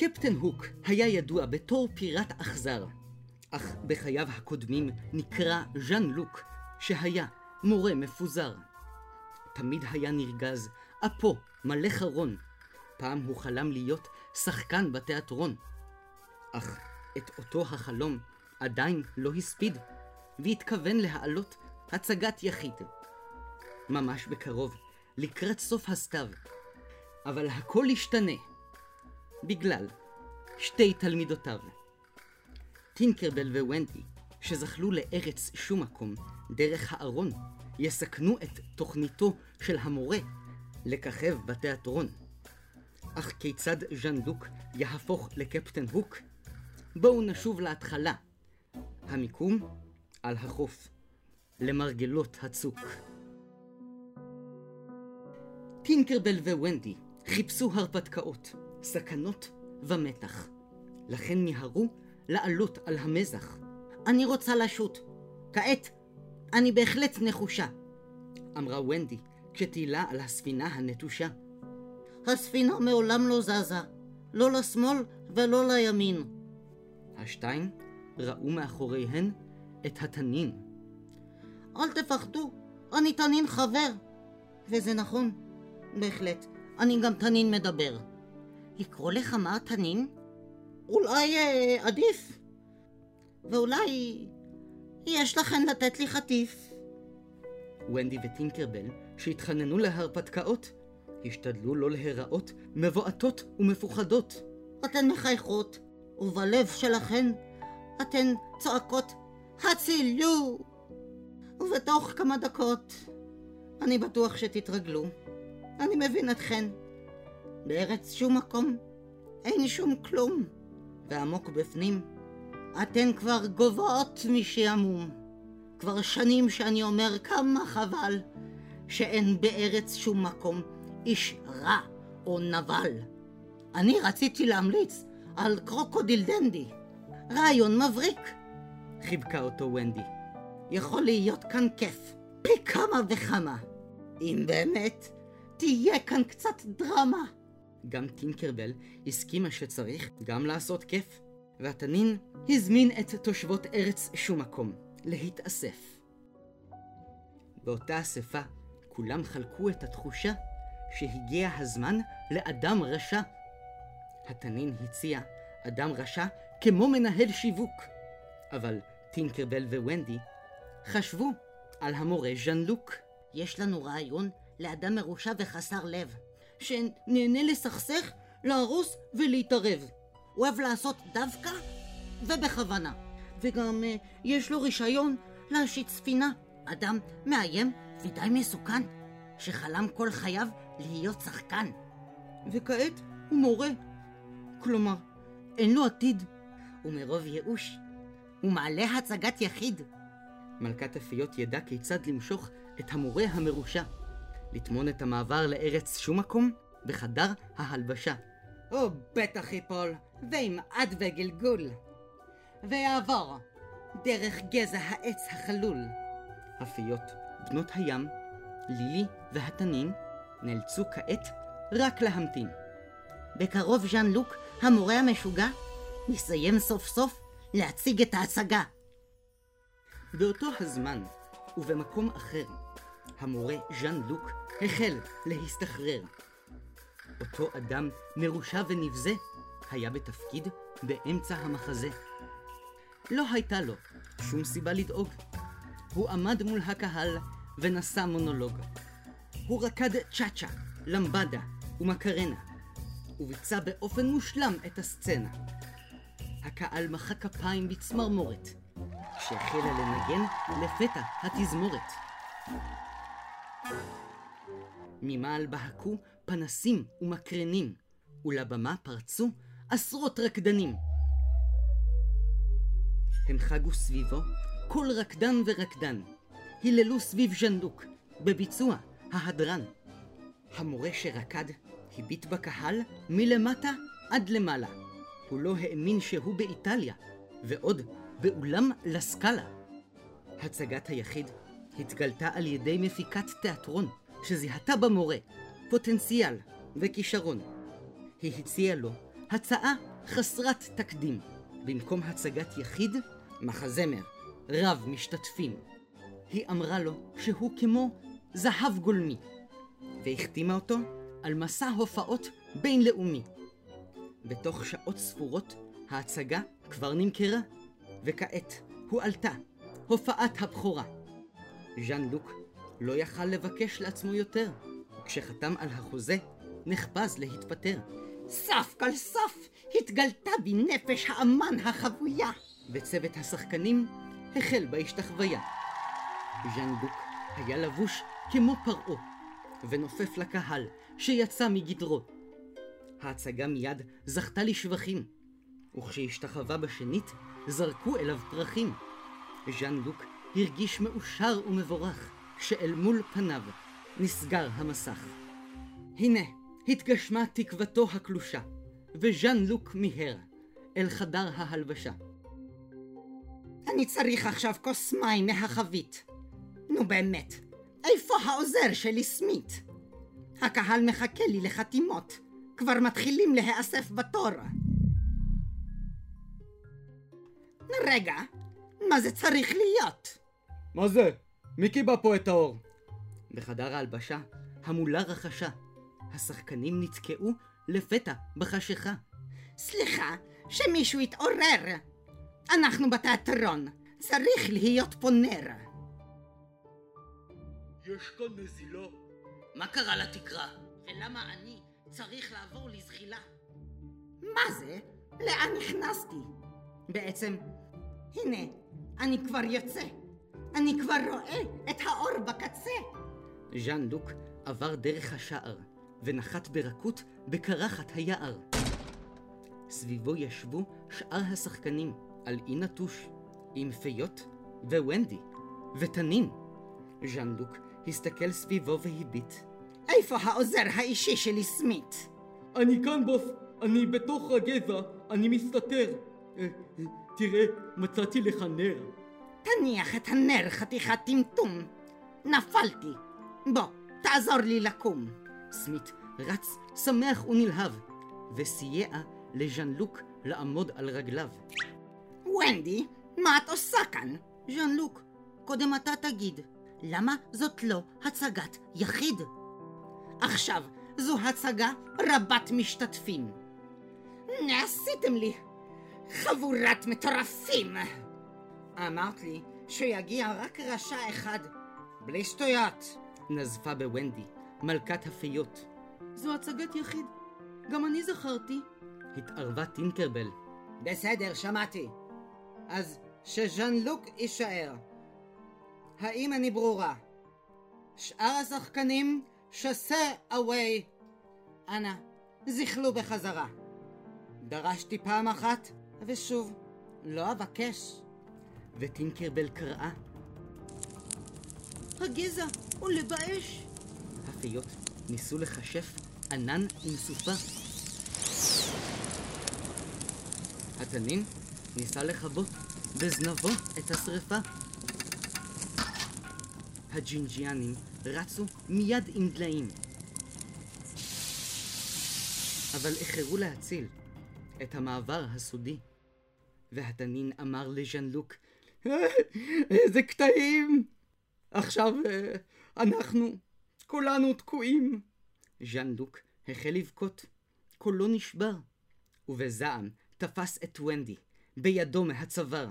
קפטן הוק היה ידוע בתור פיראט אכזר, אך בחייו הקודמים נקרא ז'אן לוק, שהיה מורה מפוזר. תמיד היה נרגז, אפו מלא חרון. פעם הוא חלם להיות שחקן בתיאטרון. אך את אותו החלום עדיין לא הספיד, והתכוון להעלות הצגת יחיד. ממש בקרוב, לקראת סוף הסתיו. אבל הכל ישתנה, בגלל שתי תלמידותיו. טינקרבל וונדי, שזחלו לארץ שום מקום, דרך הארון, יסכנו את תוכניתו של המורה לככב בתיאטרון. אך כיצד ז'אן דוק יהפוך לקפטן הוק? בואו נשוב להתחלה. המיקום על החוף, למרגלות הצוק. טינקרבל וונדי חיפשו הרפתקאות, סכנות ומתח. לכן מיהרו לעלות על המזח. אני רוצה לשוט. כעת, אני בהחלט נחושה. אמרה ונדי כשטיילה על הספינה הנטושה. הספינה מעולם לא זזה, לא לשמאל ולא לימין. השתיים ראו מאחוריהן את התנין. אל תפחדו, אני תנין חבר. וזה נכון, בהחלט, אני גם תנין מדבר. לקרוא לך מר תנין? אולי אה, עדיף. ואולי יש לכן לתת לי חטיף. ונדי וטינקרבל, שהתחננו להרפתקאות, השתדלו לא להיראות מבועטות ומפוחדות. אתן מחייכות, ובלב שלכן אתן צועקות הצילו! ובתוך כמה דקות אני בטוח שתתרגלו. אני מבין אתכן. בארץ שום מקום אין שום כלום, ועמוק בפנים אתן כבר גוועות משעמום. כבר שנים שאני אומר כמה חבל שאין בארץ שום מקום איש רע או נבל. אני רציתי להמליץ על קרוקודיל דנדי. רעיון מבריק. חיבקה אותו ונדי. יכול להיות כאן כיף, פי כמה וכמה. אם באמת, תהיה כאן קצת דרמה. גם טינקרבל הסכימה שצריך גם לעשות כיף, והתנין הזמין את תושבות ארץ שום מקום להתאסף. באותה אספה כולם חלקו את התחושה שהגיע הזמן לאדם רשע. התנין הציע אדם רשע כמו מנהל שיווק, אבל טינקרבל וונדי חשבו על המורה ז'אן לוק. יש לנו רעיון לאדם מרושע וחסר לב, שנהנה לסכסך, להרוס ולהתערב. אוהב לעשות דווקא ובכוונה. וגם uh, יש לו רישיון להשיט ספינה. אדם מאיים ודי מסוכן, שחלם כל חייו להיות שחקן. וכעת הוא מורה. כלומר, אין לו עתיד. ומרוב ייאוש, הוא מעלה הצגת יחיד. מלכת הפיות ידע כיצד למשוך את המורה המרושע, לטמון את המעבר לארץ שום מקום בחדר ההלבשה. הוא בטח ייפול, וימעד וגלגול, ויעבור דרך גזע העץ החלול. הפיות, בנות הים, לילי והתנין, נאלצו כעת רק להמתין. בקרוב ז'אן לוק, המורה המשוגע, נסיים סוף סוף להציג את ההצגה. באותו הזמן, ובמקום אחר, המורה ז'אן לוק החל להסתחרר. אותו אדם מרושע ונבזה היה בתפקיד באמצע המחזה. לא הייתה לו שום סיבה לדאוג. הוא עמד מול הקהל ונשא מונולוג. הוא רקד צ'אצ'ה, למבדה ומקרנה, וביצע באופן מושלם את הסצנה. הקהל מחא כפיים בצמרמורת, כשהחלה לנגן לפתע התזמורת. ממעל בהקו פנסים ומקרנים, ולבמה פרצו עשרות רקדנים. הם חגו סביבו כל רקדן ורקדן, היללו סביב ז'נדוק, בביצוע ההדרן. המורה שרקד הביט בקהל מלמטה עד למעלה. הוא לא האמין שהוא באיטליה, ועוד באולם לסקאלה. הצגת היחיד התגלתה על ידי מפיקת תיאטרון, שזיהתה במורה פוטנציאל וכישרון. היא הציעה לו הצעה חסרת תקדים. במקום הצגת יחיד, מחזמר, רב משתתפים. היא אמרה לו שהוא כמו זהב גולמי, והחתימה אותו על מסע הופעות בינלאומי. בתוך שעות ספורות ההצגה כבר נמכרה, וכעת הועלתה הופעת הבכורה. ז'אן לוק לא יכל לבקש לעצמו יותר, וכשחתם על החוזה, נחפז להתפטר. סוף כל סוף התגלתה בי נפש האמן החבויה. וצוות השחקנים החל בהשתחוויה. ז'אן לוק היה לבוש כמו פרעה, ונופף לקהל שיצא מגדרו. ההצגה מיד זכתה לשבחים, וכשהשתחווה בשנית, זרקו אליו פרחים. ז'אן לוק הרגיש מאושר ומבורך, כשאל מול פניו נסגר המסך. הנה, התגשמה תקוותו הקלושה, וז'אן לוק מיהר אל חדר ההלבשה. אני צריך עכשיו כוס מים מהחבית. נו באמת, איפה העוזר שלי סמית? הקהל מחכה לי לחתימות. כבר מתחילים להיאסף בתור. רגע, מה זה צריך להיות? מה זה? מי קיבע פה את האור? בחדר ההלבשה, המולה רחשה. השחקנים נתקעו לפתע בחשיכה. סליחה, שמישהו יתעורר. אנחנו בתיאטרון, צריך להיות פה נר. יש כאן נזילה. מה קרה לתקרה? ולמה אני צריך לעבור לזחילה? מה זה? לאן נכנסתי? בעצם, הנה, אני כבר יוצא. אני כבר רואה את האור בקצה. ז'אן לוק עבר דרך השער, ונחת ברכות בקרחת היער. סביבו ישבו שאר השחקנים על אי נטוש, עם פיות וונדי ותנין. ז'אן לוק הסתכל סביבו והביט. איפה העוזר האישי שלי סמית? אני כאן בוס, אני בתוך הגזע, אני מסתתר. אה, אה, תראה, מצאתי לך נר. תניח את הנר חתיכת טמטום. נפלתי. בוא, תעזור לי לקום. סמית רץ שמח ונלהב, וסייע לז'אן לוק לעמוד על רגליו. ונדי, מה את עושה כאן? ז'אן לוק, קודם אתה תגיד, למה זאת לא הצגת יחיד? עכשיו, זו הצגה רבת משתתפים. עשיתם לי חבורת מטורפים! אמרת לי שיגיע רק רשע אחד, בלי שטויות. נזפה בוונדי, מלכת הפיות. זו הצגת יחיד. גם אני זכרתי. התערבה טינקרבל. בסדר, שמעתי. אז שז'אן לוק יישאר. האם אני ברורה? שאר השחקנים, שסה אווי. אנא, זכלו בחזרה. דרשתי פעם אחת, ושוב, לא אבקש. וטינקרבל קראה. הגזע עולה באש. הפיות ניסו לכשף ענן עם סופה. התנין ניסה לכבות בזנבו את השרפה. הג'ינג'יאנים רצו מיד עם דליים. אבל איחרו להציל את המעבר הסודי. והתנין אמר לז'אן לוק, איזה קטעים! עכשיו אה, אנחנו כולנו תקועים. ז'אן לוק החל לבכות, קולו נשבר, ובזעם תפס את ונדי בידו מהצוואר.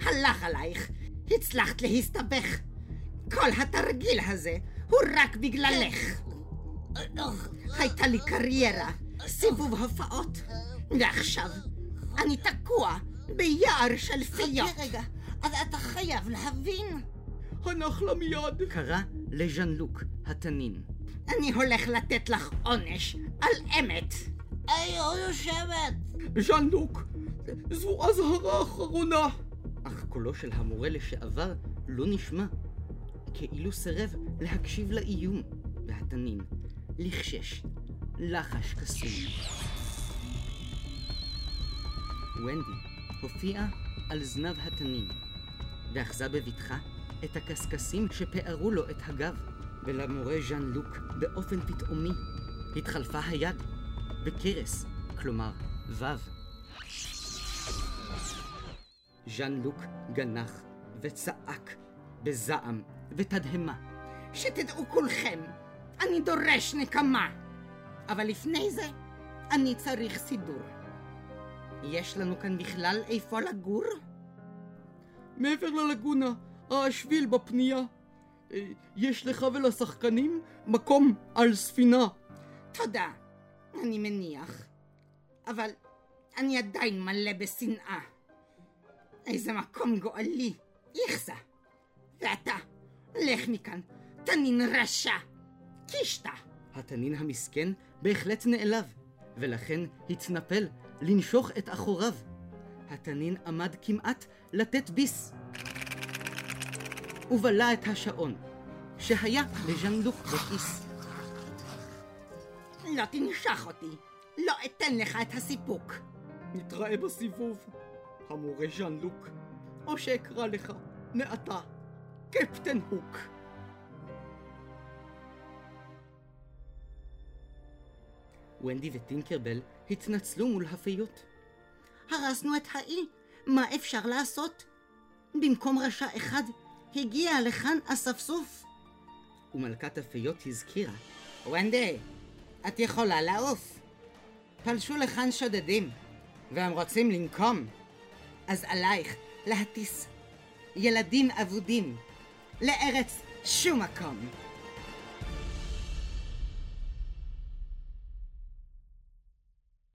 הלך עלייך, הצלחת להסתבך. כל התרגיל הזה הוא רק בגללך. הייתה לי קריירה, סיבוב הופעות, ועכשיו אני תקוע ביער של פיות. רגע, אז אתה חייב להבין. הנח לה מיד! קרא לז'אן לוק, התנין. אני הולך לתת לך עונש על אמת. היי, הוא יושבת. ז'אן לוק, זו אזהרה אחרונה. אך קולו של המורה לשעבר לא נשמע, כאילו סירב להקשיב לאיום, והתנין לחשש, לחש קסום. ונדי הופיעה על זנב התנין, ואחזה בבטחה את הקשקשים שפערו לו את הגב, ולמורה ז'אן לוק באופן פתאומי התחלפה היד, בקרס, כלומר ו'. ז'אן לוק גנח וצעק בזעם ותדהמה. שתדעו כולכם, אני דורש נקמה. אבל לפני זה, אני צריך סידור. יש לנו כאן בכלל איפה לגור? מעבר ללגונה, השביל בפנייה. אה, יש לך ולשחקנים מקום על ספינה. תודה, אני מניח. אבל אני עדיין מלא בשנאה. איזה מקום גואלי, איכסה. ואתה, לך מכאן, תנין רשע, קישטה. התנין המסכן בהחלט נעלב, ולכן התנפל לנשוך את אחוריו. התנין עמד כמעט לתת ביס. ובלע את השעון, שהיה לז'אן-לוק בכיס. לא תנשך אותי, לא אתן לך את הסיפוק. נתראה בסיבוב, המורה ז'אן-לוק, או שאקרא לך מעתה קפטן הוק. ונדי וטינקרבל התנצלו מול הפיות. הרסנו את האי, מה אפשר לעשות? במקום רשע אחד, הגיע לכאן אספסוף. ומלכת הפיות הזכירה. ונדי, את יכולה לעוף. פלשו לכאן שודדים, והם רוצים לנקום. אז עלייך להטיס ילדים אבודים לארץ שום מקום.